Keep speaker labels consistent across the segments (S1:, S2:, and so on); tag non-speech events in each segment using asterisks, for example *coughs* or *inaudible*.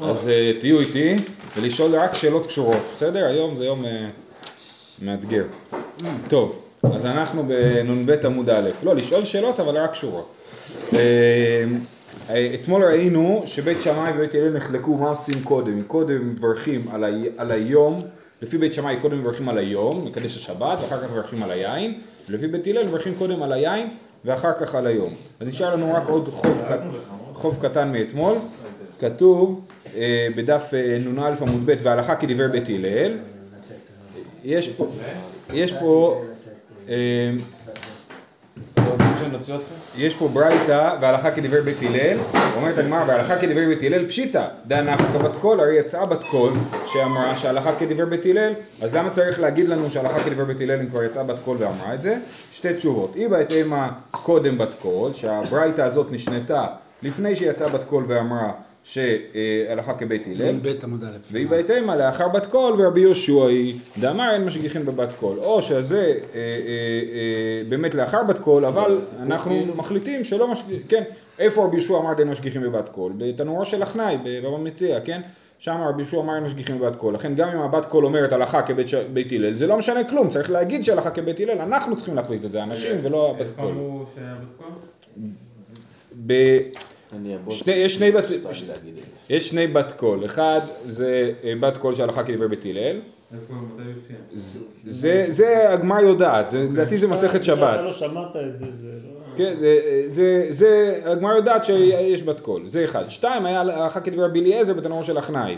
S1: אז אה, תהיו איתי ולשאול רק שאלות קשורות, בסדר? היום זה יום אה, מאתגר. טוב, אז אנחנו בנ"ב עמוד א', לא, לשאול שאלות אבל רק קשורות. אה, אתמול ראינו שבית שמאי ובית הלל נחלקו מה עושים קודם, קודם מברכים על, היום, לפי בית שמאי קודם מברכים על היום, מקדש השבת, ואחר כך מברכים על היין, ולפי בית הלל מברכים קודם על היין ואחר כך על היום. אז נשאר לנו רק עוד חוב, קט... חוב קטן מאתמול, כתוב בדף אה, נ"א עמוד ב' והלכה כדבר בית הלל, יש פה, יש פה אה, יש פה ברייתא והלכה כדבר בית הלל, אומרת הגמרא והלכה כדבר בית הלל פשיטא, דהא נפקא בת קול, הרי יצאה בת קול שאמרה שהלכה כדבר בית הלל, אז למה צריך להגיד לנו שהלכה כדבר בית הלל אם כבר יצאה בת קול ואמרה את זה? שתי תשובות, איבעית אימא קודם בת קול, שהברייתא הזאת נשנתה לפני שיצאה בת קול ואמרה שהלכה כבית הלל,
S2: בית.
S1: ואיבעית אימא לאחר בת קול ורבי יהושע היא דאמר אין משגיחין בבת קול או שזה אה, אה, אה, באמת לאחר בת קול אבל אנחנו מחליטים שלא משגיחים, כן איפה רבי יהושע אמר אין משגיחים בבת קול? בתנורו של אחנאי בבבא מציע, כן? שם רבי יהושע אמר אין משגיחים בבת קול לכן גם אם הבת קול אומרת הלכה כבית בית הלל זה לא משנה כלום צריך להגיד שהלכה כבית הלל אנחנו צריכים להחליט את זה אנשים ולא הבת
S3: איפה
S1: קול
S3: אמרו שהיה בת קול?
S1: ב- שני- יש שני בת-
S4: סתם
S1: ש-
S4: להגיד את זה.
S1: יש שני בת קול אחד זה אה, בת קול שהלכה כדבר בית הלל? זה, זה הגמר יודעת, זה- לדעתי זה מסכת
S5: אתה
S1: שבת.
S5: לא שמעת את זה, זה לא...
S1: כן, זה, הגמר יודעת שיש בת קול, זה אחד. שתיים, היה הלכה כדבר רבי אליעזר בתנורו של אחנאי.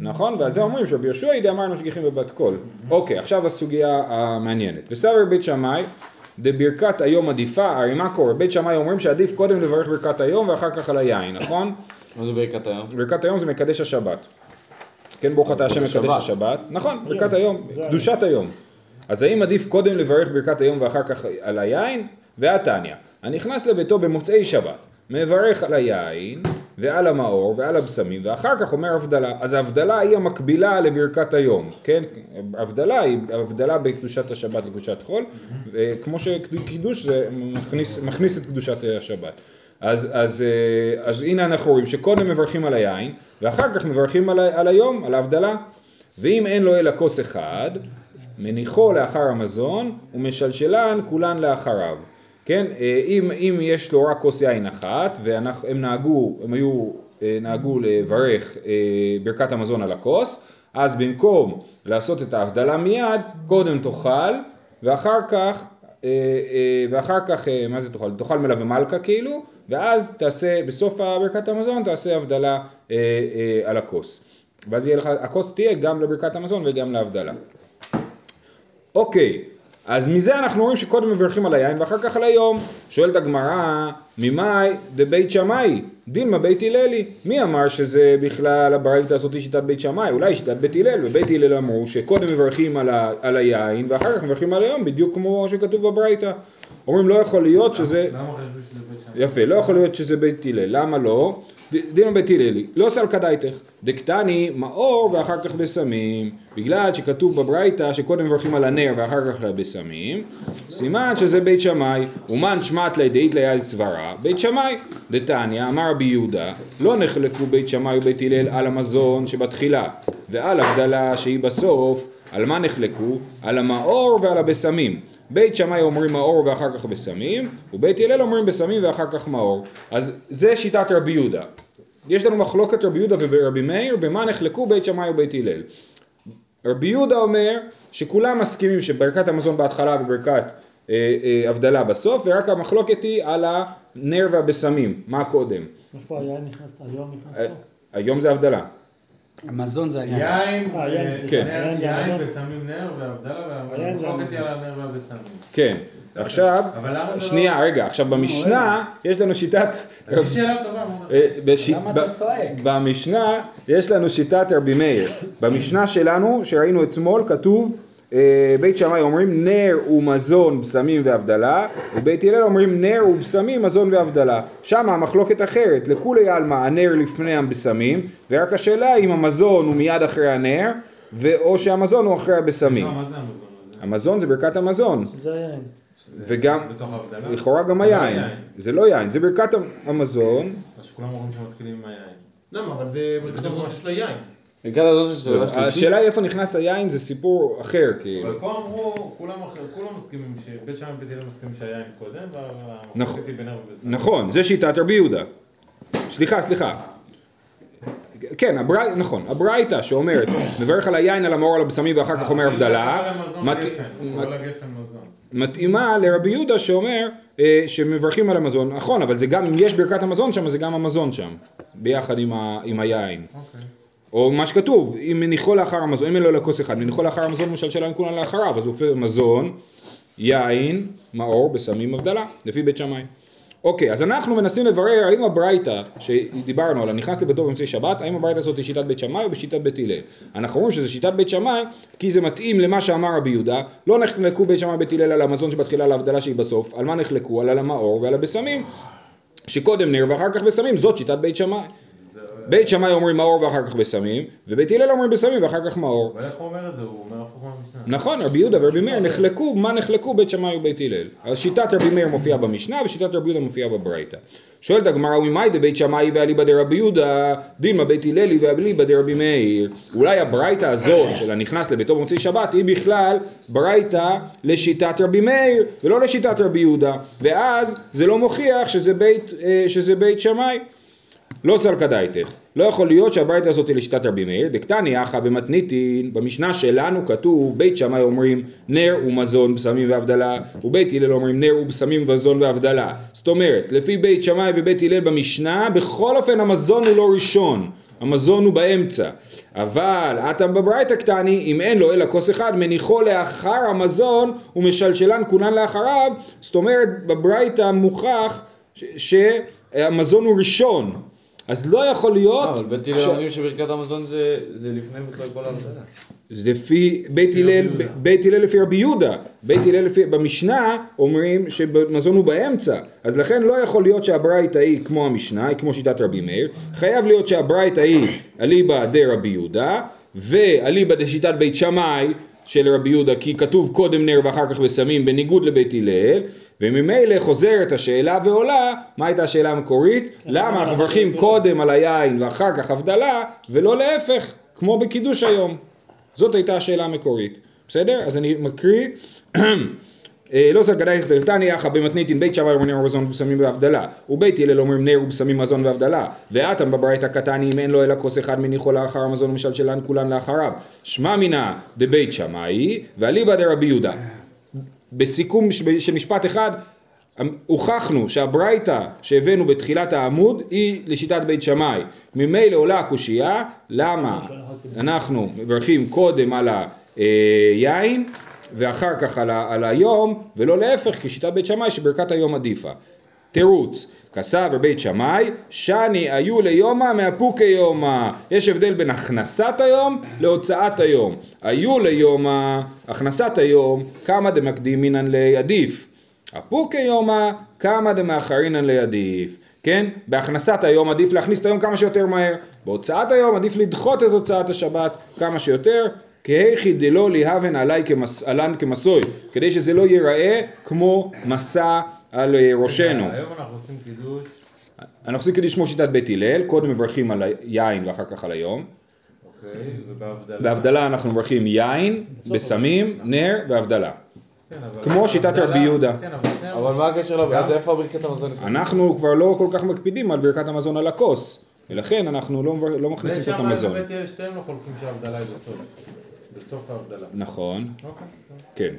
S1: נכון? ועל זה אומרים שרבי יהושע ידע אמרנו שגיחים בבת קול. אוקיי, עכשיו הסוגיה המעניינת. וסבר בית שמאי, דברכת היום עדיפה, הרי מה קורה? בית שמאי אומרים שעדיף קודם לברך ברכת היום ואחר כך על היין, נכון?
S4: מה זה ברכת היום?
S1: ברכת היום זה מקדש השבת. כן, ברוך אתה השם מקדש
S4: השבת.
S1: נכון, ברכת היום, קדושת היום. אז האם עדיף קודם לברך ברכת היום ואחר כך על היין? והתניא, הנכנס לביתו במוצאי שבת, מברך על היין ועל המאור ועל הבשמים ואחר כך אומר הבדלה. אז ההבדלה היא המקבילה לברכת היום, כן? הבדלה היא הבדלה בקדושת השבת לקדושת חול, כמו שקידוש זה מכניס, מכניס את קדושת השבת. אז, אז, אה, אז הנה אנחנו רואים שקודם מברכים על היין ואחר כך מברכים על, על היום, על ההבדלה ואם אין לו אלא כוס אחד מניחו לאחר המזון ומשלשלן כולן לאחריו כן, אה, אם, אם יש לו רק כוס יין אחת והם נהגו, הם היו, אה, נהגו לברך אה, ברכת המזון על הכוס אז במקום לעשות את ההבדלה מיד קודם תאכל ואחר כך ואחר כך, מה זה תאכל? תאכל מלווה מלכה כאילו, ואז תעשה, בסוף ברכת המזון תעשה הבדלה על הכוס. ואז יהיה לך, הכוס תהיה גם לברכת המזון וגם להבדלה. אוקיי, אז מזה אנחנו רואים שקודם מברכים על היין ואחר כך על היום. שואלת הגמרא, ממאי דבית שמאי, דילמה בית הללי. מי אמר שזה בכלל הברייתא הזאת שיטת בית שמאי? אולי שיטת בית הלל, ובית הלל אמרו שקודם מברכים על, ה, על היין ואחר כך מברכים על היום, בדיוק כמו שכתוב בברייתא. אומרים לא יכול להיות שזה...
S3: למה חשבו שזה?
S1: יפה, לא יכול להיות שזה בית הלל, למה לא? ד- דילמה בית הללי, לא סלקא דייתך, דקטני מאור ואחר כך בשמים, בגלל שכתוב בברייתא שקודם מברכים על הנר ואחר כך לבשמים, סימן שזה בית שמאי, ומן שמעת לה דאית לה סברה, בית שמאי, דתניא, אמר רבי יהודה, לא נחלקו בית שמאי ובית הלל על המזון שבתחילה, ועל הבדלה שהיא בסוף, על מה נחלקו? על המאור ועל הבשמים. בית שמאי אומרים מאור ואחר כך בשמים, ובית הלל אומרים בשמים ואחר כך מאור. אז זה שיטת רבי יהודה. יש לנו מחלוקת רבי יהודה ורבי מאיר, במה נחלקו בית שמאי ובית הלל. רבי יהודה אומר שכולם מסכימים שברכת המזון בהתחלה וברכת אה, אה, הבדלה בסוף, ורק המחלוקת היא על הנר והבשמים, מה קודם.
S5: איפה היין נכנס? היום נכנס
S1: אה,
S5: פה?
S1: היום זה הבדלה.
S2: המזון זה היין.
S3: יין,
S5: אה, יין,
S1: כן.
S5: יין.
S3: ושמים נר והבדלה והמחלוקת היא על. הנר והבשמים.
S1: כן. עכשיו,
S3: לא-
S1: שנייה, רגע, עכשיו במשנה יש לנו שיטת... אה,
S2: למה אתה צועק?
S1: במשנה יש לנו שיטת רבי מאיר. במשנה שלנו, שראינו אתמול, כתוב בית שמאי אומרים נר ומזון, בשמים והבדלה, ובית הלל אומרים נר ובשמים, מזון והבדלה. שם המחלוקת אחרת, לכולי עלמא הנר לפני הבשמים, ורק השאלה אם המזון הוא מיד אחרי הנר, ו- או שהמזון הוא אחרי הבשמים.
S3: לא, מה זה המזון?
S1: המזון זה ברכת המזון,
S5: זה היין.
S1: וגם? לכאורה גם
S3: זה לא
S1: היין.
S3: יין.
S1: זה לא יין, זה ברכת המזון.
S3: אז שכולם אומרים שמתחילים עם היין. למה? אבל זה ברכת המזון שיש לה יין.
S4: ברכת הזאת של סעודה שלישית.
S1: השאלה היא איפה נכנס היין זה סיפור אחר, כאילו.
S3: אבל פה אמרו, כולם אחר- כולם מסכימים, שבית שמאי ובית הלל מסכימים שהיין קודם,
S1: נכון.
S3: והמחלוקת היא בינם ובסדר.
S1: נכון, זה שיטת רבי יהודה. סליחה, סליחה. כן, הברי... נכון, הברייתא שאומרת, *coughs* מברך על היין, על המאור, על הבשמים ואחר כך אומר הבדלה,
S3: לגפן מזון.
S1: מתאימה לרבי יהודה שאומר אה, שמברכים על המזון, נכון, אבל זה גם, אם יש ברכת המזון שם, זה גם המזון שם, ביחד עם, ה... עם היין.
S3: אוקיי.
S1: או מה שכתוב, אם מניחו לאחר המזון, אם אין לו לכוס אחד, מניחו לאחר המזון משלשלן כולן לאחריו, אז הוא הופך מזון, יין, מאור, בשמים, הבדלה, לפי בית שמאי. אוקיי, אז אנחנו מנסים לברר האם הברייתא שדיברנו עליה, נכנס לביתו במוצאי שבת, האם הברייתא הזאת היא שיטת בית שמאי או בשיטת בית הלל. אנחנו אומרים שזה שיטת בית שמאי, כי זה מתאים למה שאמר רבי יהודה, לא נחלקו בית שמאי ובית הלל על המזון שבתחילה להבדלה שהיא בסוף, על מה נחלקו? על המאור ועל הבשמים, שקודם נר ואחר כך בשמים, זאת שיטת בית שמאי. בית שמאי אומרים מאור ואחר כך בשמים, ובית הלל אומרים בשמים ואחר כך מאור.
S3: אבל איך הוא אומר את זה? הוא אומר הפוך מהמשנה.
S1: נכון, רבי יהודה ורבי מאיר נחלקו, מה נחלקו בית שמאי ובית הלל. אז שיטת רבי מאיר מופיעה במשנה ושיטת רבי יהודה מופיעה בברייתא. שואלת הגמרא, ומאי דבית שמאי ואליבא דרבי יהודה, דילמה בית הללי ואליבא דרבי מאיר. אולי הברייתא הזאת של הנכנס לביתו במוצאי שבת היא בכלל ברייתא לשיטת רבי מאיר ולא לשיטת רבי יהודה. ואז זה לא מוכיח שזה בית, אה, שזה בית שמאי. לא סלקא דייתך. לא יכול להיות שהברייתא הזאת היא לשיטת רבי מאיר, דקתני אחא במתניתין, במשנה שלנו כתוב בית שמאי אומרים נר ומזון בשמים והבדלה, ובית הלל אומרים נר ובשמים ומזון והבדלה. זאת אומרת, לפי בית שמאי ובית הלל במשנה, בכל אופן המזון הוא לא ראשון. המזון הוא באמצע. אבל אטם בברייתא קטני, אם אין לו אלא כוס אחד, מניחו לאחר המזון ומשלשלן כולן לאחריו. זאת אומרת, בברייתא מוכח שהמזון הוא ראשון. אז לא יכול להיות...
S4: אה, אבל בית הלל אומרים שברכת המזון זה לפני בכלל כל ההבדלה.
S1: זה לפי בית הלל. בית הלל לפי רבי יהודה, בית הלל לפי, במשנה אומרים שמזון הוא באמצע, אז לכן לא יכול להיות שהברייתא היא כמו המשנה, היא כמו שיטת רבי מאיר, חייב להיות שהברייתא היא אליבא דרבי יהודה, ואליבא דשיטת בית שמאי של רבי יהודה, כי כתוב קודם נר ואחר כך בשמים בניגוד לבית הלל, וממילא חוזרת השאלה ועולה, מה הייתה השאלה המקורית? למה אנחנו מברכים קודם על היין ואחר כך הבדלה, ולא להפך, כמו בקידוש היום. זאת הייתה השאלה המקורית, בסדר? אז אני מקריא, *clears throat* לא סגדאי דרתני אחא במתניתין בית שמאי אומרים נר ומזון ובשמים בהבדלה ובית הלל אומרים נר ובשמים מזון והבדלה ואתם בברייתא קטני אם אין לו אלא כוס אחד מניחו לאחר המזון ומשלשלן כולן לאחריו שמע מינא דבית שמאי ואליבא דרבי יהודה בסיכום של של משפט אחד הוכחנו שהברייתא שהבאנו בתחילת העמוד היא לשיטת בית שמאי. ממילא עולה הקושייה למה? אנחנו מברכים קודם על היין ואחר כך על, ה, על היום ולא להפך כשיטת בית שמאי שברכת היום עדיפה. תירוץ כסבר בית שמאי שני היו ליומא מאפוקי יומא יש הבדל בין הכנסת היום להוצאת היום. היו ליומא הכנסת היום כמה דמקדימינן לידיף. אפוקי יומא כמה דמאחרינן לידיף. כן? בהכנסת היום עדיף להכניס את היום כמה שיותר מהר. בהוצאת היום עדיף לדחות את הוצאת השבת כמה שיותר כהכי דלא להבן עלי כמס, עלן כמסוי כדי שזה לא ייראה כמו מסע על אה, ראשנו
S3: היום אנחנו עושים קידוש,
S1: אנחנו עושים קידוש כמו שיטת בית הלל, קודם מברכים על היין ואחר כך על היום.
S3: אוקיי, ובהבדלה.
S1: בהבדלה אנחנו מברכים יין, בשמים, נר והבדלה.
S3: כן,
S1: כמו שיטת רבי יהודה.
S3: כן, אבל
S4: מה הקשר לב... אז איפה ברכת המזון?
S1: אנחנו כבר לא כל כך מקפידים על ברכת המזון על הכוס, ולכן אנחנו לא, לא מכניסים פה את המזון.
S3: ובית הלל שתיהם לא חולקים שההבדלה היא בסוף. בסוף ההבדלה.
S1: נכון,
S3: אוקיי.
S1: כן.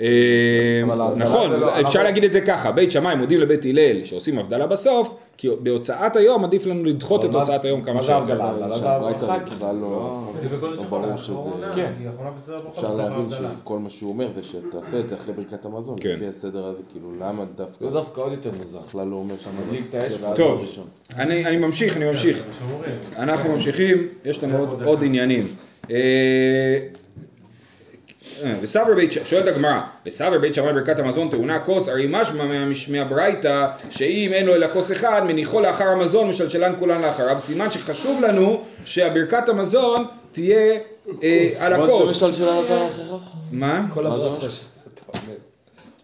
S1: אה, נכון,
S4: לא-
S1: אפשר להגיד את זה ככה, בית שמאי מודים לבית הלל שעושים הבדלה בסוף, כי בהוצאת היום עדיף לנו לדחות את הוצאת היום כמה
S4: מה זה. הבדלה?
S6: שהברייתא בכלל לא... לא ברור שזה...
S4: כן.
S3: ברכה,
S6: אפשר להבין. שכל מה שהוא אומר זה שתעשה את זה אחרי ברכת המזון,
S1: כן.
S6: לפי הסדר הזה, כאילו למה דווקא
S4: זה דווקא עוד יותר מוזר.
S6: בכלל לא אומר שם
S4: מדליק את האש
S1: טוב. אני אני ממשיך, אני ממשיך. אנחנו ממשיכים, יש לנו עוד, עוד עניינים. אה, אה, וסבר בית, ש- שואלת הגמרא, וסבר בית שמאי ברכת המזון טעונה כוס, הרי משמע מהברייתא, שאם אין לו אלא כוס אחד, מניחו לאחר המזון משלשלן כולן לאחריו, סימן שחשוב לנו שהברכת המזון תהיה אה, על הכוס. מה?
S2: כל הברכות.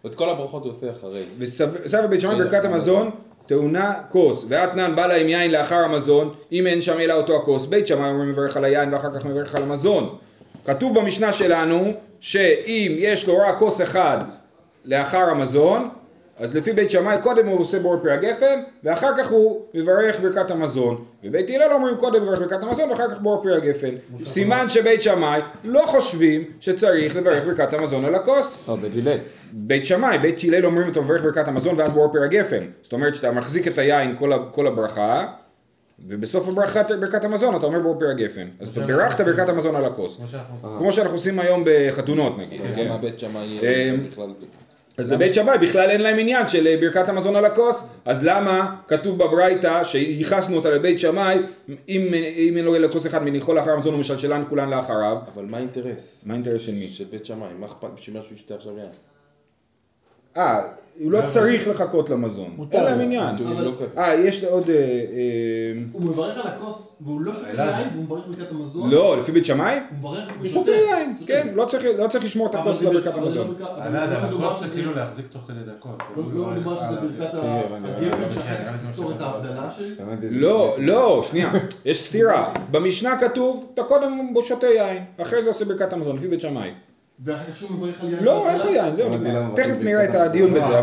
S6: את כל הברכות הוא עושה אחרי.
S1: וסבר בית שמאי ברכת המזון טעונה כוס, ואתנן בא לה עם יין לאחר המזון, אם אין שם אלא אותו הכוס, בית שמאי אומרים מברך על היין ואחר כך מברך על המזון. כתוב במשנה שלנו, שאם יש לו רק כוס אחד לאחר המזון, אז לפי בית שמאי קודם הוא עושה בור פרי הגפן, ואחר כך הוא מברך ברכת המזון. ובית הלל אומרים קודם מברך ברכת המזון, ואחר כך בור פרי הגפן. סימן שבית שמאי לא חושבים שצריך לברך ברכת המזון על הכוס.
S4: לא, בית הלל.
S1: בית שמאי, בית הלל אומרים אתה מברך ברכת המזון ואז בור פרי הגפן. זאת אומרת שאתה מחזיק את היין כל, הברכה, ובסוף הברכת ברכת המזון אתה אומר בור פרי הגפן. אז אתה בירכת ברכת המזון על הכוס.
S3: כמו שאנחנו עושים.
S1: כמו שאנחנו עושים היום בחתונות נגיד. אה. אז לבית שמאי בכלל אין להם עניין של אה, ברכת המזון על הכוס, אז למה כתוב בברייתא שייחסנו אותה לבית שמאי, אם, אם אין לו אלא כוס אחד מניחו לאחר המזון ומשלשלן כולן לאחריו,
S6: אבל מה האינטרס?
S1: מה האינטרס של מי?
S6: של בית שמאי, מה אכפת בשביל מה שהוא ישתה עכשיו יין?
S1: אה, הוא לא צריך לחכות למזון,
S5: מותר
S1: אין להם. עניין.
S6: לא.
S1: אה, יש עוד... אה, אה,
S7: הוא מברך על הכוס, והוא לא שותה יין, והוא מברך ברכת המזון.
S1: לא, לפי בית שמאי?
S7: הוא מברך
S1: הוא שותה יין, כן, לא צריך- לא צריך לשמור את
S7: אבל
S1: הכוס לברכת
S7: אבל
S1: המזון.
S7: ברכת- אבל
S3: אני לא יודע,
S7: מדובר
S3: הכוס זה כאילו להחזיק תוך כדי הכוס.
S7: לא לא מדובר שזה ברכת ה- הגפן שאחר כך תפתור את ההבדלה שלי.
S1: לא, לא, שנייה, יש סתירה. במשנה כתוב, אתה קודם שותה יין, אחרי זה עושה ברכת המזון, לפי בית שמאי.
S7: ואחר כך שהוא מברך על יין.
S1: לא, אין לך יין, זהו, נגמר. תכף נראה את הדיון
S3: לא,
S1: בזה,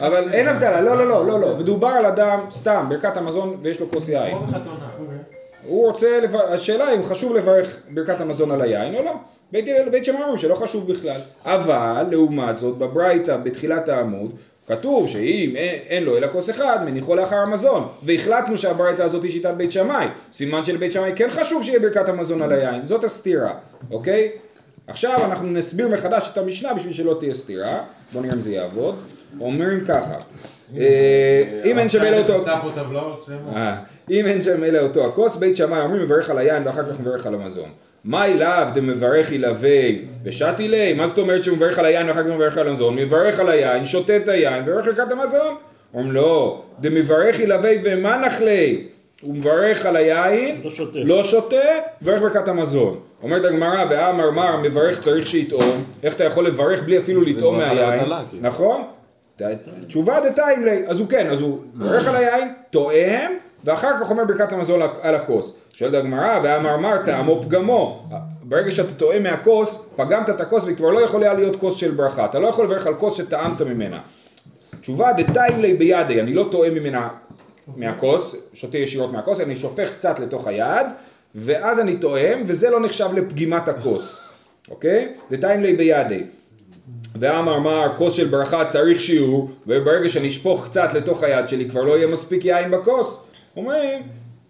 S1: אבל... אין הבדלה, לא, לא, לא, לא, לא, מדובר על אדם, סתם, ברכת המזון ויש לו כוס יין. הוא רוצה, השאלה אם חשוב לברך ברכת המזון על היין או לא. בית, בית שמאי אומרים שלא חשוב בכלל. אבל, לעומת זאת, בברייתא, בתחילת העמוד, כתוב שאם אין, אין לו אלא כוס אחד, מניחו לאחר המזון. והחלטנו שהברייתא הזאת היא שיטת בית שמאי. סימן שלבית שמאי כן חשוב שיהיה ברכת המזון על היין. זאת הסתירה, אוקיי? עכשיו אנחנו נסביר מחדש את המשנה בשביל שלא תהיה סתירה. בואו נראה אם זה יעבוד. אומרים ככה. אה, אם אין אלא אותו... אה, אם אין אלא אותו הכוס, בית שמאי אומרים מברך על היין ואחר כך מברך על המזון. מאי לאו דמברך ילווה ושתי ליה, מה זאת אומרת שהוא מברך על היין ואחר כך מברך על המזון? מברך על היין, שותה את היין ומברך לקראת המזון. אומרים לא, דמברך ילווה ומה נחלי? הוא מברך על היין,
S5: לא שותה.
S1: לא שותה, מברך ברכת המזון. אומרת הגמרא, ואמר מר, מברך צריך שיטעום, איך אתה יכול לברך בלי אפילו לטעום מהיין,
S4: כאילו.
S1: נכון? תשובה דתיים לי, אז הוא כן, אז הוא מברך על היין, טועם, ואחר כך אומר ברכת המזון על הכוס. שואלת הגמרא, ואמר מר טעמו פגמו. ברגע שאתה טועם מהכוס, פגמת את הכוס והיא כבר לא יכולה להיות כוס של ברכה. אתה לא יכול לברך על כוס שטעמת ממנה. תשובה דתיים לי בידי, אני לא טועם ממנה מהכוס, שותה ישירות מהכוס, אני שופך קצת לתוך היד, ואז אני טועם, וזה לא נחשב לפגימת הכוס, אוקיי? דתיים לי בידי. ואמר מר, כוס של ברכה צריך שיעור, וברגע שאני אשפוך קצת לתוך היד שלי כבר לא יהיה מספיק יין בכוס. אומרים,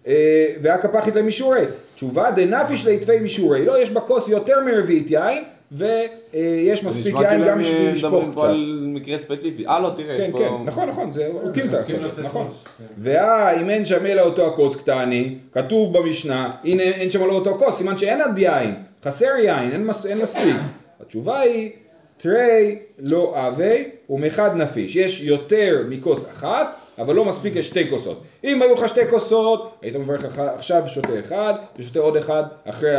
S1: אה, והכפחית למישורי. תשובה דנפיש ליתפי מישורי. לא, יש בכוס יותר מרביעית יין, ויש מספיק יין גם בשביל לשפוך
S4: מדברים פה
S1: קצת.
S4: על מקרה ספציפי. אה, לא, תראה,
S1: כן. כן, נכון, נכון, זה הוקים את החושך, נכון.
S3: כן.
S1: ואה, אם אין שם אלא אותו הכוס קטני, כתוב במשנה, הנה אין שם אלא אותו כוס, סימן שאין עד יין, חסר יין, אין, מס, אין מספיק. התשובה היא, תרי לא אבי ומחד נפיש. יש יותר מכוס אחת, אבל לא מספיק יש שתי כוסות. אם היו לך שתי כוסות, היית מברך אחד- עכשיו שותה אחד, ושותה עוד אחד אחרי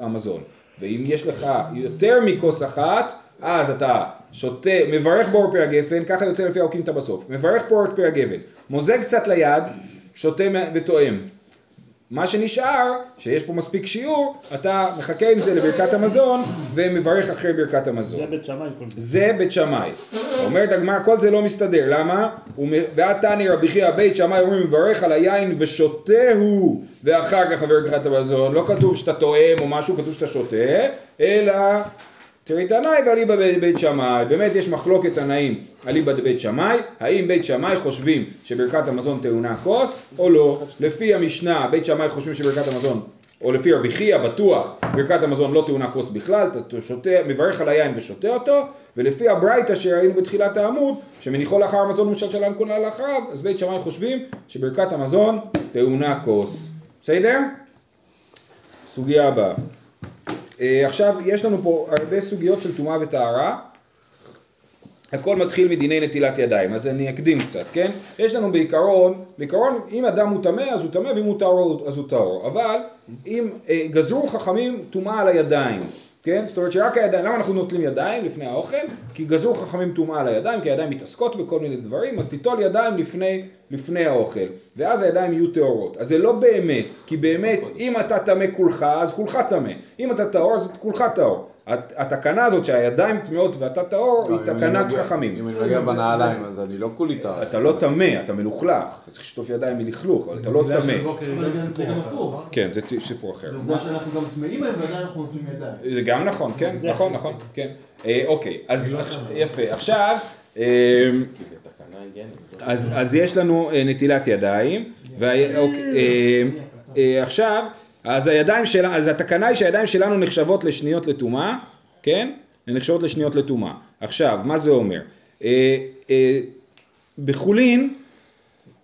S1: המזון. ואם יש לך יותר מכוס אחת, אז אתה שותה, מברך בור פרי הגפן, ככה יוצא לפי האוקימתא בסוף. מברך בור פרי הגפן, מוזג קצת ליד, שותה וטועם. מה שנשאר, שיש פה מספיק שיעור, אתה מחכה עם זה לברכת המזון ומברך אחרי ברכת המזון.
S5: זה בית שמאי זה.
S1: בית שמאי. אומרת הגמרא, כל זה לא מסתדר, למה? ואת תני רבי חייא בית שמאי אומרים מברך על היין ושותהו ואחר כך ברכת המזון. לא כתוב שאתה טועם או משהו, כתוב שאתה שותה, אלא תראי תנאי ואליבא בבית שמאי. באמת יש מחלוקת תנאים אליבא דבית שמאי, האם בית שמאי חושבים שברכת המזון טעונה כוס או לא. לפי המשנה בית שמאי חושבים שברכת המזון או לפי רבי חייא בטוח ברכת המזון לא טעונה כוס בכלל, אתה שותה, מברך על היין ושותה אותו, ולפי הברייתא שראינו בתחילת העמוד, שמניחו לאחר המזון ומשלשלן כולה לאחריו, אז בית שמאי חושבים שברכת המזון טעונה כוס. בסדר? סוגיה הבאה. אה, עכשיו יש לנו פה הרבה סוגיות של טומאה וטהרה. הכל מתחיל מדיני נטילת ידיים, אז אני אקדים קצת, כן? יש לנו בעיקרון, בעיקרון אם אדם הוא טמא אז הוא טמא ואם הוא טהור אז הוא טהור, אבל אם אה, גזרו חכמים טומאה על הידיים כן? זאת אומרת שרק הידיים, למה אנחנו נוטלים ידיים לפני האוכל? כי גזרו חכמים טומאה על הידיים, כי הידיים מתעסקות בכל מיני דברים, אז תיטול ידיים לפני, לפני האוכל, ואז הידיים יהיו טהורות. אז זה לא באמת, כי באמת, אם אתה טמא כולך, אז כולך טמא. אם אתה טהור, אז כולך טהור. הת- התקנה הזאת שהידיים טמאות ואתה טהור, היא
S8: לא, אני
S1: תקנת חכמים.
S8: אם אני נוגע בנעליים, אז אני לא כולי טהר.
S1: אתה לא טמא, אתה מלוכלך. אתה צריך לשטוף ידיים מלכלוך, אבל אתה לא טמא.
S7: זה גם הפוך.
S1: כן, זה סיפור אחר.
S7: ועובדה שאנחנו גם טמאים בהם ועדיין אנחנו נוטלים ידיים.
S1: זה גם נכון, כן,
S5: זה
S1: נכון, נכון, כן. אה, אוקיי, אז
S3: לא.
S1: יפה, עכשיו, אה. אז אז יש לנו אה, נטילת ידיים, אוקיי, עכשיו, אז הידיים שלנו, אז התקנה היא שהידיים שלנו נחשבות לשניות לטומאה, כן? הן נחשבות לשניות לטומאה. עכשיו, מה זה אומר? אה, אה, בחולין,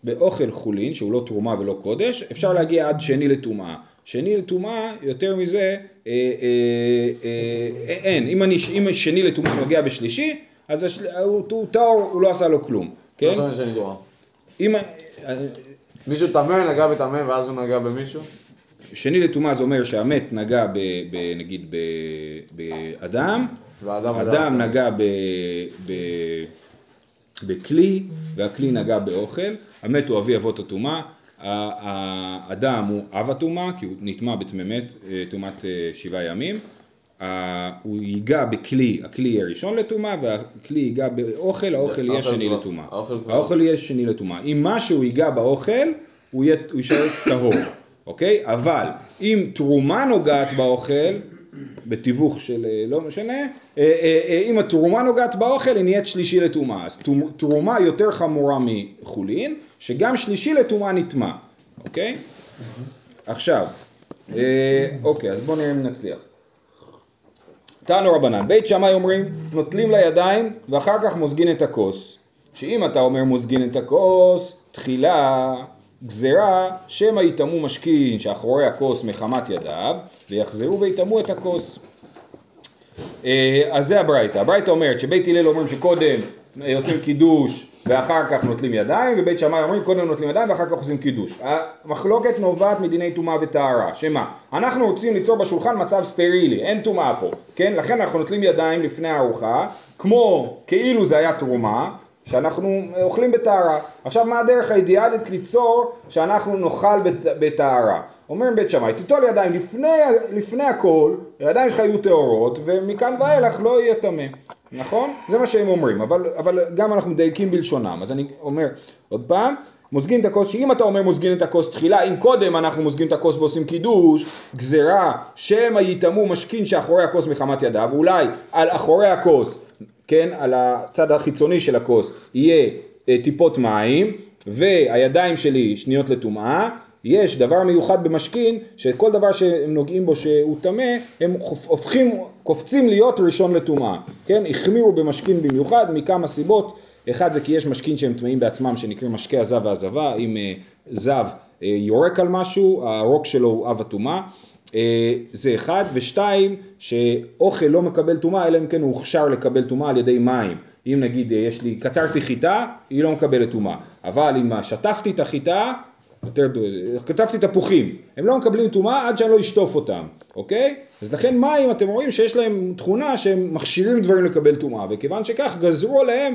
S1: באוכל חולין, שהוא לא תרומה ולא קודש, אפשר להגיע עד שני לטומאה. שני לטומאה, יותר מזה, אה, אה, אה, אה, אין. אם, אני, אם שני לטומאה נוגע בשלישי, אז השל, הוא, הוא טהור, הוא לא עשה לו כלום.
S8: לא
S1: כן?
S8: זוכר שאני טועה.
S1: אם,
S8: מישהו טמא, נגע בטמא, ואז הוא נגע במישהו?
S1: שני לטומאה זה אומר שהמת נגע ב, ב, נגיד ב, באדם,
S8: והאדם
S1: אדם נגע ב, ב, בכלי, והכלי נגע באוכל, המת הוא אבי אבות הטומאה, האדם הוא אב הטומאה, כי הוא נטמע בטמא-מת, אה, טומאת אה, שבעה ימים, הוא ייגע בכלי, הכלי יהיה ראשון לטומאה, והכלי ייגע באוכל, האוכל יהיה שני לטומאה.
S8: האוכל
S1: יהיה שני לטומאה. אם משהו ייגע באוכל, הוא יישאר טהור, אוקיי? אבל אם תרומה נוגעת באוכל, בתיווך של אה, לא משנה, אה, אה, אם התרומה נוגעת באוכל היא נהיית שלישי לטומאה. אז תרומ- תרומה יותר חמורה מחולין, שגם שלישי לטומאה נטמע, אוקיי? עכשיו, אוקיי, אז בואו נראה אם נצליח. תנו רבנן, בית שמאי אומרים, נוטלים לידיים ואחר כך מוזגין את הכוס. שאם אתה אומר מוזגין את הכוס, תחילה גזירה, שמא יטמאו משכין שאחורי הכוס מחמת ידיו, ויחזרו ויטמאו את הכוס. אה, אז זה הברייתא. הברייתא אומרת שבית הלל אומרים שקודם אה, עושים קידוש ואחר כך נוטלים ידיים, ובית שמאי אומרים קודם נוטלים ידיים ואחר כך עושים קידוש. המחלוקת נובעת מדיני טומאה וטהרה, שמה? אנחנו רוצים ליצור בשולחן מצב סטרילי, אין טומאה פה, כן? לכן אנחנו נוטלים ידיים לפני הארוחה, כמו כאילו זה היה תרומה, שאנחנו אוכלים בטהרה. עכשיו מה הדרך האידיאלית ליצור שאנחנו נאכל בטהרה? אומר בית שמאי, תיטול ידיים לפני, לפני הכל, הידיים שלך יהיו טהורות, ומכאן ואילך לא יהיה טמא. נכון? זה מה שהם אומרים, אבל, אבל גם אנחנו מדייקים בלשונם. אז אני אומר עוד פעם, מוזגין את הכוס, שאם אתה אומר מוזגין את הכוס תחילה, אם קודם אנחנו מוזגים את הכוס ועושים קידוש, גזירה, שמא יטמאו משכין שאחורי הכוס מחמת ידיו, אולי על אחורי הכוס, כן, על הצד החיצוני של הכוס, יהיה אה, טיפות מים, והידיים שלי שניות לטומאה, יש דבר מיוחד במשכין, שכל דבר שהם נוגעים בו שהוא טמא, הם הופכים, קופצים להיות ראשון לטומאה, כן? החמירו במשכין במיוחד מכמה סיבות, אחד זה כי יש משכין שהם טמאים בעצמם שנקראים משקי הזב והזבה, אם אה, זב אה, יורק על משהו, הרוק שלו הוא אב הטומאה, אה, זה אחד, ושתיים, שאוכל לא מקבל טומאה אלא אם כן הוא הוכשר לקבל טומאה על ידי מים. אם נגיד אה, יש לי, קצרתי חיטה, היא לא מקבלת טומאה, אבל אם שטפתי את החיטה, יותר, כתבתי תפוחים, הם לא מקבלים טומאה עד שאני לא אשטוף אותם, אוקיי? אז לכן מים אתם רואים שיש להם תכונה שהם מכשירים דברים לקבל טומאה, וכיוון שכך גזרו עליהם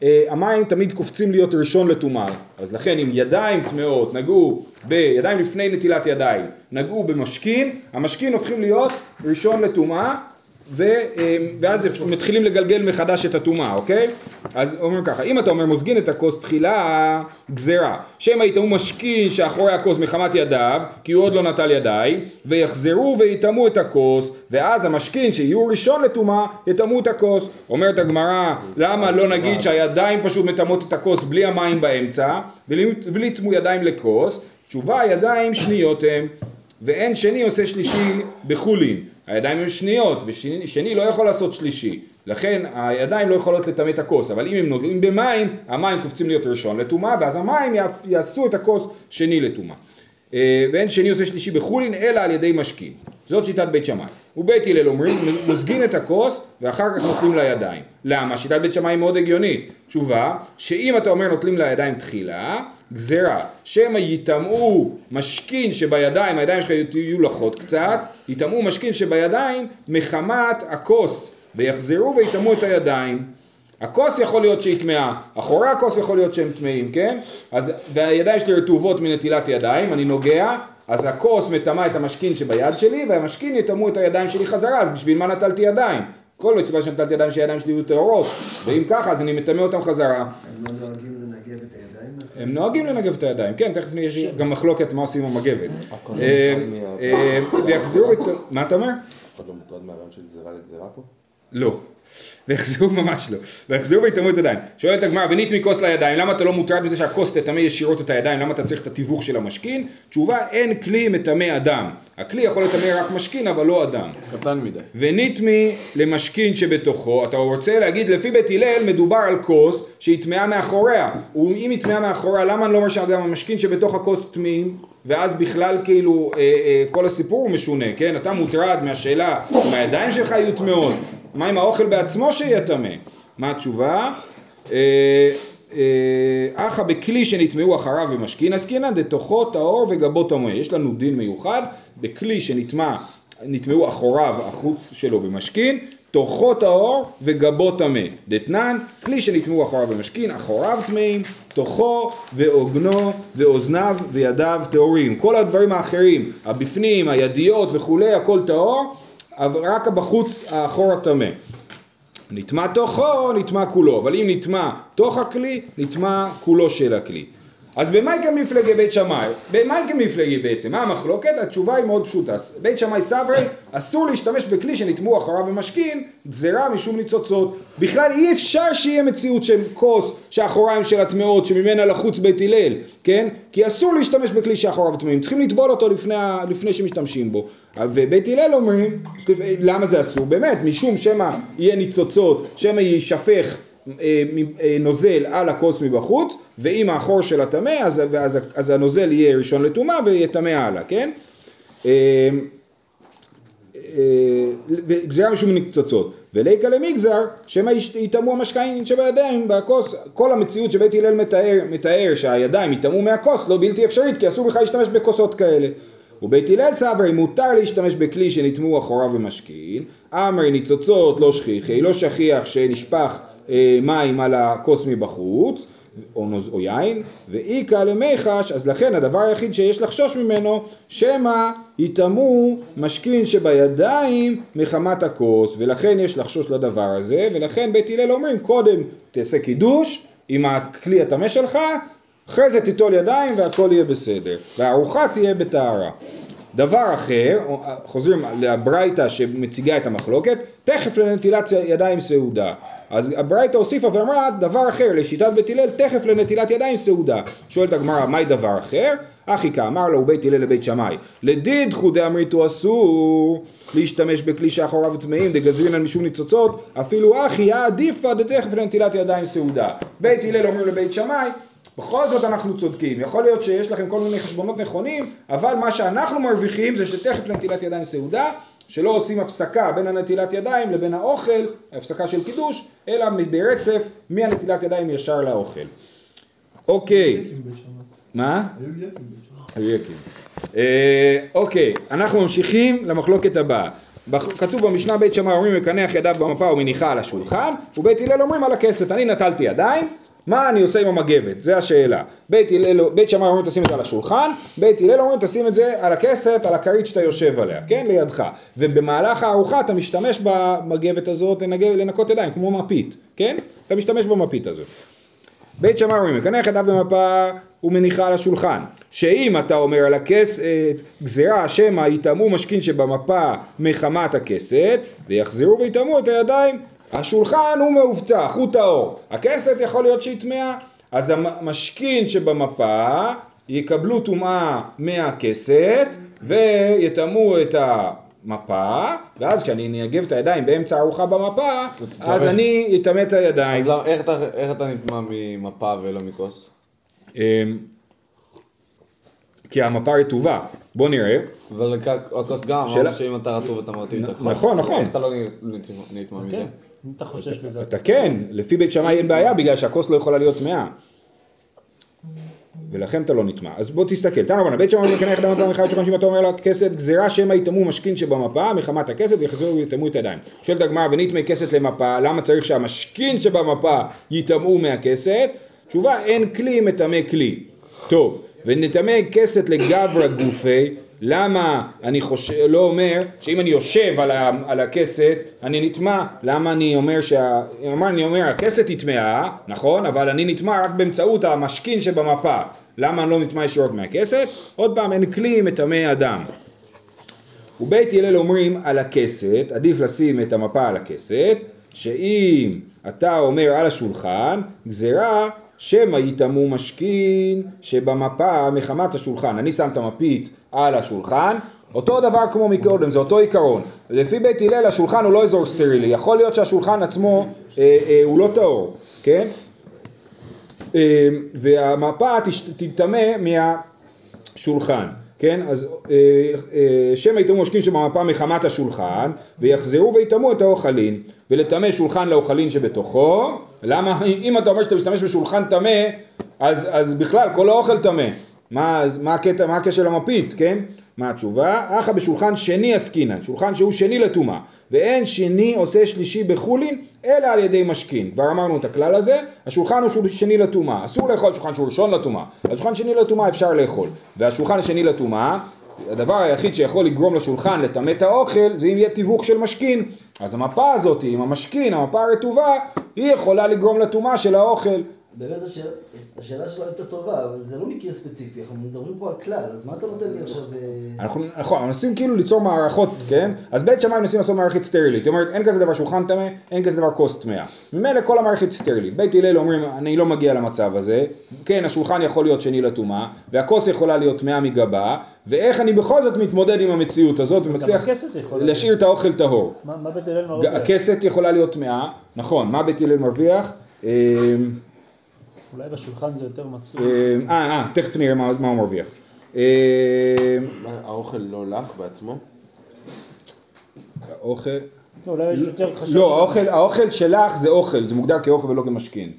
S1: שהמים תמיד קופצים להיות ראשון לטומאה, אז לכן אם ידיים טמאות נגעו בידיים לפני נטילת ידיים, נגעו במשכין, המשכין הופכים להיות ראשון לטומאה ו, אה, ואז מתחילים לגלגל מחדש את הטומאה, אוקיי? אז אומרים ככה, אם אתה אומר מוזגין את הכוס תחילה, גזירה, שמא יטמאו משכין שאחורי הכוס מחמת ידיו, כי הוא עוד לא נטל ידיים, ויחזרו ויטמאו את הכוס, ואז המשכין שיהיו ראשון לטומאה, יטמאו את הכוס. אומרת הגמרא, למה לא נגיד שהידיים פשוט מטמאות את הכוס בלי המים באמצע, בלי בלי טמו ידיים לכוס? תשובה, הידיים שניות הם. ואין שני עושה שלישי בחולין. הידיים הן שניות, ושני לא יכול לעשות שלישי. לכן הידיים לא יכולות לטמא את הכוס, אבל אם הם נוגעים במים, המים קופצים להיות ראשון לטומאה, ואז המים יעשו את הכוס שני לטומאה. אה, ואין שני עושה שלישי בחולין, אלא על ידי משכין. זאת שיטת בית שמאי. ובית הלל אומרים, מוזגים את הכוס ואחר כך נוטלים לידיים. למה? שיטת בית שמאי מאוד הגיונית. תשובה, שאם אתה אומר נוטלים לידיים תחילה, גזירה, שמא יטמאו משכין שבידיים, הידיים שלך יהיו לחות קצת, יטמאו משכין שבידיים מחמת הכוס, ויחזרו ויטמאו את הידיים. הכוס יכול להיות שהיא טמאה, אחורי הכוס יכול להיות שהם טמאים, כן? אז, והידיים שלי רטובות מנטילת ידיים, אני נוגע, אז הכוס מטמא את המשכין שביד שלי, והמשכין יטמאו את הידיים שלי חזרה, אז בשביל מה נטלתי ידיים? כל סיבה שנטלתי ידיים שהידיים שלי יהיו טהורות, ואם ככה אז אני מטמא אותם חזרה.
S9: הם לא נוהגים לנגב את הידיים?
S1: הם נוהגים לנגב את הידיים, כן, תכף יש גם מחלוקת מה עושים עם המגבת.
S6: אף אחד לא
S1: אה,
S6: מוטרד
S1: אה, את... מה אתה אומר?
S6: אף אחד לא מוטרד מהרעיון של גזירה לגזירה פה?
S1: לא. ויחזרו ממש לא. ויחזרו ויטמאו את הידיים. שואלת הגמרא, ונית מכוס לידיים, למה אתה לא מוטרד מזה שהכוס תטמא ישירות את הידיים? למה אתה צריך את התיווך של המשכין? תשובה, אין כלי מטמא אדם. הכלי יכול לטמא רק משכין, אבל לא אדם.
S8: קטן מדי.
S1: וניטמי למשכין שבתוכו, אתה רוצה להגיד לפי בית הלל מדובר על כוס שהיא טמאה מאחוריה, אם היא טמאה מאחוריה למה אני לא אומר שגם המשכין שבתוך הכוס טמאים ואז בכלל כאילו אה, אה, כל הסיפור הוא משונה, כן? אתה מוטרד מהשאלה אם הידיים שלך יהיו טמאות, מה עם האוכל בעצמו שיהיה טמא? מה התשובה? אה, אה, אחא בכלי שנטמאו אחריו ומשכין עסקינן דתוכו טהור וגבו טמא. יש לנו דין מיוחד בכלי שנטמא, נטמאו אחוריו החוץ שלו במשכין, תוכו טהור וגבו טמא. דתנן, כלי שנטמאו אחוריו במשכין, אחוריו טמאים, תוכו ועוגנו ואוזניו וידיו טהורים. כל הדברים האחרים, הבפנים, הידיות וכולי, הכל טהור, רק בחוץ האחור הטמא. נטמע תוכו, נטמע כולו, אבל אם נטמע תוך הכלי, נטמע כולו של הכלי. אז במאי כמפלגי בית שמאי? במאי כמפלגי בעצם? מה המחלוקת? התשובה היא מאוד פשוטה. בית שמאי סברי, אסור להשתמש בכלי שנטמעו אחריו במשכין, גזירה משום ניצוצות. בכלל אי אפשר שיהיה מציאות של כוס שאחוריים שלה טמאות, שממנה לחוץ בית הלל, כן? כי אסור להשתמש בכלי שאחוריו טמאים, צריכים לטבול אותו לפני, לפני שמשתמשים בו. ובית הלל אומרים, למה זה אסור? באמת, משום שמא יהיה ניצוצות, שמא יישפך אה, אה, נוזל על הכוס מבחוץ, ואם האחור שלה טמא, אז, אז, אז הנוזל יהיה ראשון לטומאה ויטמא הלאה, כן? אה, אה, וגזירה משום ניצוצות. וליקה למגזר, שמא יטמאו המשקעים שבידיים בכוס. כל המציאות שבית הלל מתאר, מתאר שהידיים יטמאו מהכוס לא בלתי אפשרית, כי אסור בכלל להשתמש בכוסות כאלה. ובית הלל סברי מותר להשתמש בכלי שנטמאו אחוריו ומשכין, אמרי ניצוצות לא שכיחי, לא שכיח שנשפך אה, מים על הכוס מבחוץ, או, נוז, או יין, ואיכא למיחש, אז לכן הדבר היחיד שיש לחשוש ממנו, שמא יטמאו משכין שבידיים מחמת הכוס, ולכן יש לחשוש לדבר הזה, ולכן בית הלל אומרים, קודם תעשה קידוש עם הכלי הטמא שלך, אחרי זה תיטול ידיים והכל יהיה בסדר, והארוחה תהיה בטהרה. דבר אחר, חוזרים לברייתא שמציגה את המחלוקת, תכף לנטילת ידיים סעודה. אז הברייתא הוסיפה ואמרה דבר אחר, לשיטת בית הלל, תכף לנטילת ידיים סעודה. שואלת הגמרא, מהי דבר אחר? אחי כאמר לו בית הלל לבית שמאי, לדידחו דאמריתו אסור להשתמש בכלי שאחוריו טמאים דגזרינן משום ניצוצות, אפילו אחי עדיפה דתכף לנטילת ידיים סעודה. בית הלל אומר לבית שמאי, בכל זאת אנחנו צודקים, יכול להיות שיש לכם כל מיני חשבונות נכונים, אבל מה שאנחנו מרוויחים זה שתכף לנטילת ידיים סעודה, שלא עושים הפסקה בין הנטילת ידיים לבין האוכל, הפסקה של קידוש, אלא ברצף מהנטילת ידיים ישר לאוכל. אוקיי, מה?
S7: היו יקים.
S1: אה, אוקיי, אנחנו ממשיכים למחלוקת הבאה. כתוב במשנה בית שמאי אומרים מקנח ידיו במפה ומניחה על השולחן, ובית הלל אומרים על הכסת. אני נטלתי ידיים, מה אני עושה עם המגבת? זה השאלה. בית, בית שמאי אומרים תשים את זה על השולחן, בית הלל אומרים תשים את זה על הכסת, על הכרית שאתה יושב עליה, כן? לידך. ובמהלך הארוחה אתה משתמש במגבת הזאת לנגב, לנקות ידיים, כמו מפית, כן? אתה משתמש במפית הזאת. בית שמאי אומרים, מקנח ידיו במפה ומניחה על השולחן. שאם אתה אומר על הכסת, גזירה שמא יטמאו משכין שבמפה מחמת הכסת, ויחזרו ויטמאו את הידיים. השולחן הוא מאובטח, הוא טהור. הכסת יכול להיות שהיא טמאה, אז המשכין שבמפה יקבלו טומאה מהכסת, ויטמאו את המפה, ואז כשאני אנגב את הידיים באמצע הארוחה במפה, אז אני אטמא את הידיים.
S8: אז איך אתה- איך אתה נטמע ממפה ולא מכוס?
S1: אמ, כי המפה רטובה, בוא נראה.
S8: אבל הכ- הכוס גם
S1: שאלה-
S8: שאם אתה רטוב אתה מרטיב את הכל.
S1: נכון, נכון.
S8: איך אתה לא נטמע מזה?
S5: אתה חושש לזה.
S1: אתה כן, לפי בית שמאי אין בעיה בגלל שהכוס לא יכולה להיות טמאה. ולכן אתה לא נטמע. אז בוא תסתכל. תנא רבנן, בית שמאי מקנא יחדם מפה מחייבת שולחן שבתו אומר לה כסת גזירה שמא יטמאו משכין שבמפה מחמת הכסת ויחזרו ויטמאו את הידיים. שואלת הגמרא ונטמא כסת למפה, למה צריך שהמשכין שבמפה יטמאו מהכסת? תשובה, אין כלי מטמא כלי. טוב, ונטמא כסת לגברא גופי, למה אני חושב, לא אומר שאם אני יושב על, ה, על הכסת אני נטמע, למה אני אומר שה... אמר, אני אומר הכסת טמאה, נכון, אבל אני נטמע רק באמצעות המשכין שבמפה, למה אני לא נטמע ישירות מהכסת? עוד פעם, אין כלי מטמא אדם. ובית הלל אומרים על הכסת, עדיף לשים את המפה על הכסת, שאם אתה אומר על השולחן, גזירה שמא יטמאו משכין שבמפה מחמת השולחן. אני שם את המפית על השולחן, אותו דבר כמו מקודם, זה אותו עיקרון. לפי בית הלל השולחן הוא לא אזור סטרילי, יכול להיות שהשולחן עצמו אה, אה, הוא לא טהור, כן? אה, והמפה תטמא מהשולחן, כן? אז אה, אה, שמא יטמאו משכין שבמפה מחמת השולחן, ויחזרו ויטמאו את האוכלין, ולטמא שולחן לאוכלין שבתוכו, למה? אם אתה אומר שאתה משתמש בשולחן טמא, אז, אז בכלל כל האוכל טמא. מה, מה, הקטע, מה הקשר למפית, כן? מה התשובה? אחא בשולחן שני עסקינן, שולחן שהוא שני לטומאה, ואין שני עושה שלישי בחולין, אלא על ידי משכין. כבר אמרנו את הכלל הזה, השולחן הוא שני לטומאה, אסור לאכול שולחן שהוא ראשון לטומאה, על שולחן שני לטומאה אפשר לאכול, והשולחן השני לטומאה, הדבר היחיד שיכול לגרום לשולחן לטמא את האוכל, זה אם יהיה תיווך של משכין. אז המפה הזאת עם המשכין, המפה הרטובה, היא יכולה לגרום לטומאה של האוכל.
S10: באמת השאלה, השאלה שלו יותר טובה, אבל זה לא מקרה ספציפי, אנחנו מדברים פה על כלל, אז מה אתה נותן לי עכשיו... אה,
S1: אנחנו, נכון, אנחנו מנסים כאילו ליצור מערכות, כן? אז בית שמאי מנסים לעשות מערכת סטרילית. זאת אומרת, אין כזה דבר שולחן טמא, אין כזה דבר כוס טמאה. ממילא כל המערכת סטרילית. בית הלל אומרים, אני לא מגיע למצב הזה. כן, השולחן יכול להיות שני לטומאה, והכוס יכולה להיות טמאה מגבה, ואיך אני בכל זאת מתמודד עם המציאות הזאת ומצליח להשאיר את האוכל טהור.
S5: מה מה בית הלל מרוויח?
S1: הכסת יכולה להיות טמאה, נכון, מה בית הלל מרוויח?
S5: אולי בשולחן זה יותר מצוי.
S1: אה, אה, תכף נראה מה מה הוא מרוויח. אה,
S6: האוכל לא לך בעצמו?
S1: האוכל...
S5: לא, אולי יש יותר חשש.
S1: לא, האוכל, שלך זה אוכל, זה מוגדר כאוכל ולא כמשכין.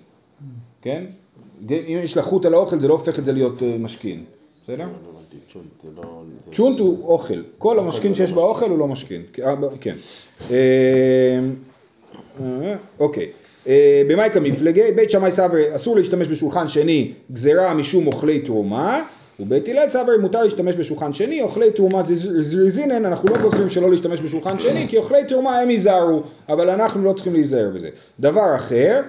S1: כן? אם יש לך חוט על האוכל זה לא הופך את זה להיות אה, משכין. בסדר?
S6: לא צ'ונט, לא...
S1: צ'ונט הוא אוכל. כל המשכין שיש באוכל הוא לא משכין. כן. אה, אוקיי. אה, במאי כמפלגי, בית שמאי סברי אסור להשתמש בשולחן שני גזירה משום אוכלי תרומה, ובית הלל סברי מותר להשתמש בשולחן שני, אוכלי תרומה זריזינן, אנחנו לא גוזרים שלא להשתמש בשולחן שני, כי אוכלי תרומה הם ייזהרו, אבל אנחנו לא צריכים להיזהר בזה. דבר אחר,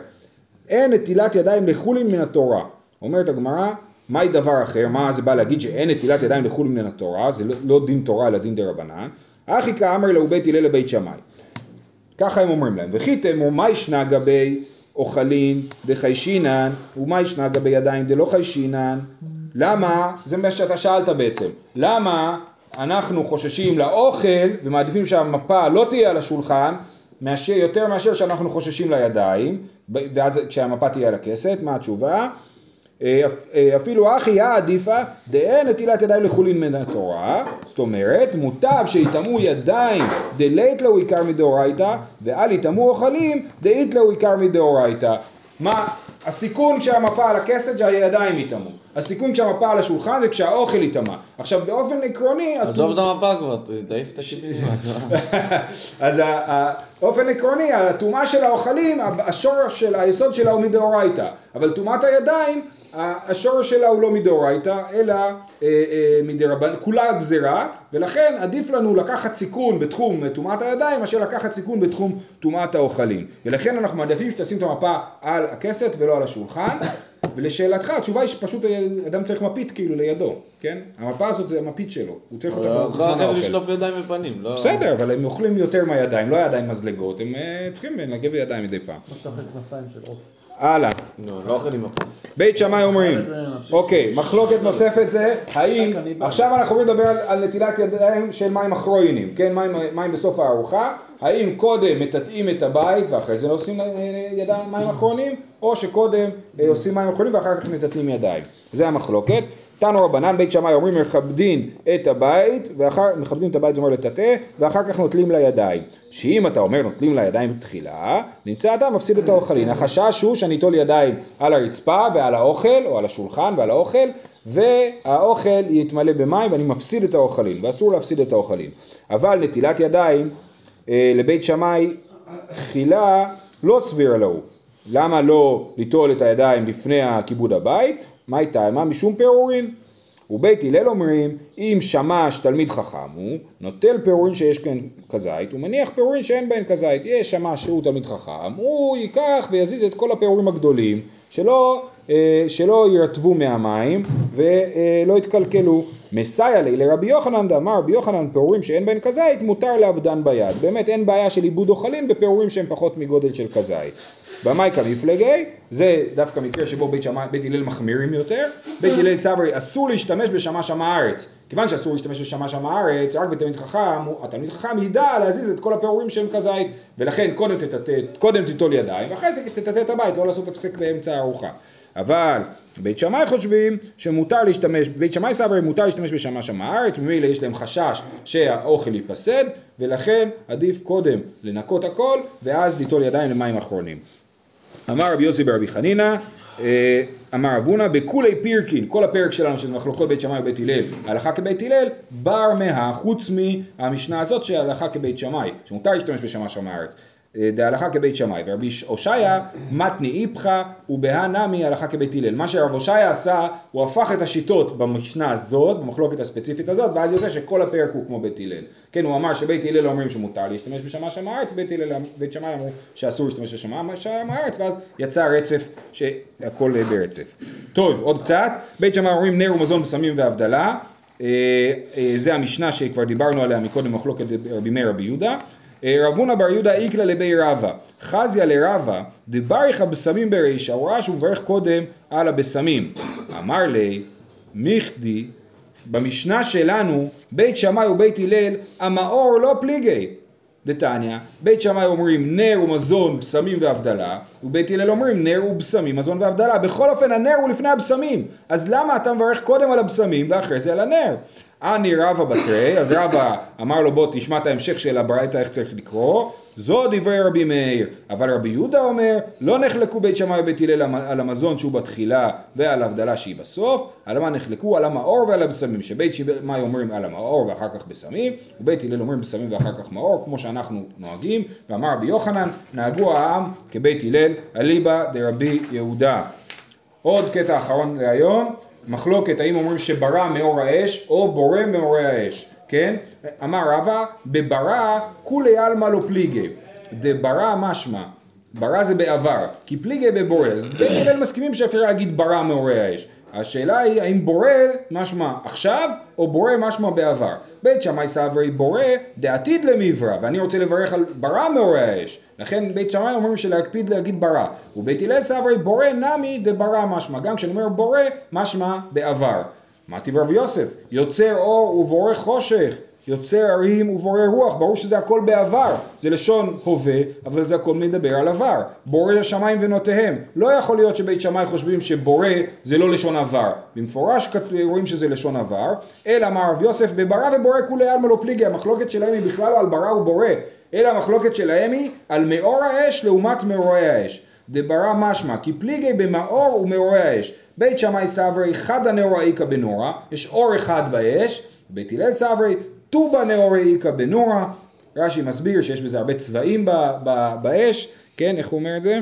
S1: אין נטילת ידיים לחולין מן התורה. אומרת הגמרא, מהי דבר אחר? מה זה בא להגיד שאין נטילת ידיים לחולין מן התורה? זה לא, לא דין תורה אלא דין דה רבנן. אחי כאמר להו בית הלל לבית שמאי. ככה הם אומרים להם. וכי תאמרו מה ישנה גבי אוכלין דחיישינן ומה ישנה גבי ידיים דלא חיישינן? למה? זה מה שאתה שאלת בעצם. למה אנחנו חוששים לאוכל ומעדיפים שהמפה לא תהיה על השולחן מאשר, יותר מאשר שאנחנו חוששים לידיים ואז כשהמפה תהיה על הכסת, מה התשובה? אה, אה, אפילו אחי יא עדיפה דאין נטילת ידיים לחולין מן התורה, זאת אומרת מוטב שיטמאו ידיים דלית לו עיקר מדאורייתא ואל יטמאו אוכלים דאית לו עיקר מדאורייתא. מה הסיכון כשהמפה על הכסת שהידיים יטמאו, הסיכון כשהמפה על השולחן זה כשהאוכל יטמא. עכשיו באופן עקרוני,
S8: עזוב את המפה כבר, תעיף את השיפים. *laughs*
S1: אז באופן עקרוני הטומאה של האוכלים, השורש של היסוד שלה הוא מדאורייתא, אבל טומאת הידיים השורש שלה הוא לא מדאורייתא אלא אה, אה, מדרבן, כולה גזירה ולכן עדיף לנו לקחת סיכון בתחום טומאת הידיים מאשר לקחת סיכון בתחום טומאת האוכלים ולכן אנחנו מעדיפים שתשים את המפה על הכסת ולא על השולחן ולשאלתך התשובה היא שפשוט אדם צריך מפית כאילו לידו, כן? המפה הזאת זה המפית שלו, הוא צריך אותה בזמן האוכל.
S8: לשלוף ידיים ופנים, לא...
S1: בסדר, אבל הם אוכלים יותר מהידיים, לא ידיים מזלגות, הם אה, צריכים לנגב בידיים מדי פעם. הלאה,
S8: לא, לא אוכל עם מפה.
S1: בית שמאי אומרים. אוקיי, מחלוקת נוספת זה, האם. עכשיו אנחנו עוברים לדבר על, נטילת ידיים של מים אחרוינים, כן, מים, מים בסוף הארוחה, האם קודם מטאטאים את הבית ואחרי זה עושים אה, ידיים מים אחרונים, או שקודם אה, עושים מים אחרונים ואחר כך מטאטאים ידיים, זה המחלוקת. תנו רבנן בית שמאי אומרים מכבדים את הבית, ואחר, מכבדים את הבית זה אומר לטאטא, ואחר כך נוטלים לידיים. שאם אתה אומר נוטלים לידיים תחילה, נמצא אתה מפסיד את האוכלין. החשש הוא שאני אטול ידיים על הרצפה ועל האוכל, או על השולחן ועל האוכל, והאוכל יתמלא במים ואני מפסיד את האוכלין, ואסור להפסיד את האוכלין. אבל נטילת ידיים אה, לבית שמאי תחילה לא סבירה לו. למה לא ליטול את הידיים לפני הכיבוד הבית? מה הייתה? מה משום פירורין? ובית הלל אומרים, אם שמש תלמיד חכם הוא, נוטל פירורין שיש כאן כזית, הוא מניח פירורין שאין בהן כזית. יש שמש שהוא תלמיד חכם, הוא ייקח ויזיז את כל הפירורים הגדולים, שלא, אה, שלא ירטבו מהמים ולא יתקלקלו. מסייע לי לרבי יוחנן דאמר רבי יוחנן פירורים שאין בהן כזית מותר לאבדן ביד. באמת אין בעיה של עיבוד אוכלים בפירורים שהם פחות מגודל של כזית. במאי כמפלגי, זה דווקא מקרה שבו בית, שמע, בית הלל מחמירים יותר, בית הלל סברי אסור להשתמש בשמה שם הארץ, כיוון שאסור להשתמש בשמה שם הארץ, רק בתלמיד חכם, התלמיד חכם ידע להזיז את כל הפירורים שהם כזית, ולכן קודם, תטטט, קודם תיטול ידיים, ואחרי זה תטטט הבית, לא לעשות הפסק באמצע הארוחה. אבל בית שמאי חושבים שמותר להשתמש, בית שמאי סברי מותר להשתמש בשמה שם הארץ, ממילא יש להם חשש שהאוכל ייפסד, ולכן עדיף קודם לנקות הכל, ואז ליטול ידיים למים אחרונים. אמר רבי יוסי ברבי חנינא, אה, אמר אבונה, בכולי פירקין, כל הפרק שלנו שזה מחלוקות בית שמאי ובית הלל, הלכה כבית הלל, בר מה, חוץ מהמשנה הזאת שהלכה כבית שמאי, שמותר להשתמש בשמה שם הארץ. אה, דהלכה כבית שמאי, ורבי הושעיה מתני איפכא ובהא נמי הלכה כבית הלל. מה שרב הושעיה עשה, הוא הפך את השיטות במשנה הזאת, במחלוקת הספציפית הזאת, ואז יוצא שכל הפרק הוא כמו בית הלל. כן, הוא אמר שבית הלל אומרים שמותר להשתמש בשמה שם הארץ, בית הלל, בית שמאי אמרו שאסור להשתמש בשמה שם הארץ, ואז יצא רצף שהכל אה, ברצף. טוב, עוד קצת, בית שמאי אומרים נר ומזון בשמים והבדלה, אה, זה המשנה שכבר דיברנו עליה מקודם מחלוקת רבי מאיר רבי יהודה. רב הונא בר יהודה איקלה לבי רבא, חזיה לרבא, דבריך הבשמים ברישא, הוא ראה שהוא מברך קודם על הבשמים. אמר לי, מיכדי, במשנה שלנו, בית שמאי ובית הלל, המאור לא פליגי. דתניא, בית שמאי אומרים נר ומזון, בשמים והבדלה, ובית הלל אומרים נר ובשמים, מזון והבדלה. בכל אופן הנר הוא לפני הבשמים, אז למה אתה מברך קודם על הבשמים ואחרי זה על הנר? אני רבא בתרי, אז רבא אמר לו בוא תשמע את ההמשך של הברייתא איך צריך לקרוא, זו דברי רבי מאיר, אבל רבי יהודה אומר לא נחלקו בית שמאי ובית הלל על המזון שהוא בתחילה ועל ההבדלה שהיא בסוף, על מה נחלקו? על המאור ועל הבשמים, שבית שמאי אומרים על המאור ואחר כך בשמים, ובית הלל אומרים בשמים ואחר כך מאור, כמו שאנחנו נוהגים, ואמר רבי יוחנן, נהגו העם כבית הלל, אליבא דרבי יהודה. עוד קטע אחרון להיום, מחלוקת האם אומרים שברא מאור האש או בורא מאורי האש, כן? אמר רבא, בברא כולי עלמא לא פליגי, דברא משמע, ברא זה בעבר, כי פליגי בבורא, אז בית הלל מסכימים שאפשר להגיד ברא מאורי האש. השאלה היא האם בורא משמע עכשיו או בורא משמע בעבר. בית שמאי סברי בורא דעתיד למיברא ואני רוצה לברך על ברא מאורי האש לכן בית שמאי אומרים שלהקפיד להגיד ברא ובית הלל סברי בורא נמי דברא משמע גם כשאני אומר בורא משמע בעבר. מה טיב רב יוסף? יוצר אור ובורא חושך יוצר ערים ובורא רוח, ברור שזה הכל בעבר, זה לשון הווה, אבל זה הכל מדבר על עבר. בורא השמיים ונותיהם, לא יכול להיות שבית שמאי חושבים שבורא זה לא לשון עבר, במפורש רואים שזה לשון עבר, אלא אמר רב יוסף בברא ובורא כולי עלמא לא פליגי, המחלוקת שלהם היא בכלל לא על ברא ובורא, אלא המחלוקת שלהם היא על מאור האש לעומת מאורי האש. דברא משמע, כי פליגי במאור ומאורי האש. בית שמאי סברי חדא נאורא איכא בנורא, יש אור אחד באש, בית הלל סברי טובה נאורי איכא בנורא, רש"י מסביר שיש בזה הרבה צבעים ב, ב, באש, כן, איך הוא אומר את זה?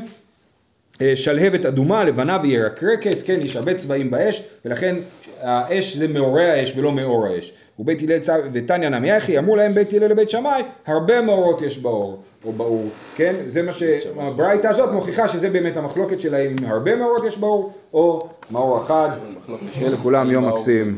S1: שלהבת אדומה, לבנה וירקרקת, כן, יש הרבה צבעים באש, ולכן האש זה מאורי האש ולא מאור האש. ובית הלל צו, ותניא נמי יחי, אמרו להם בית הלל לבית שמאי, הרבה מאורות יש באור, או באור, כן? זה מה שהברייתא הזאת מוכיחה שזה באמת המחלוקת שלהם, אם הרבה מאורות יש באור, או מאור אחד, שיהיה לכולם יום מקסים.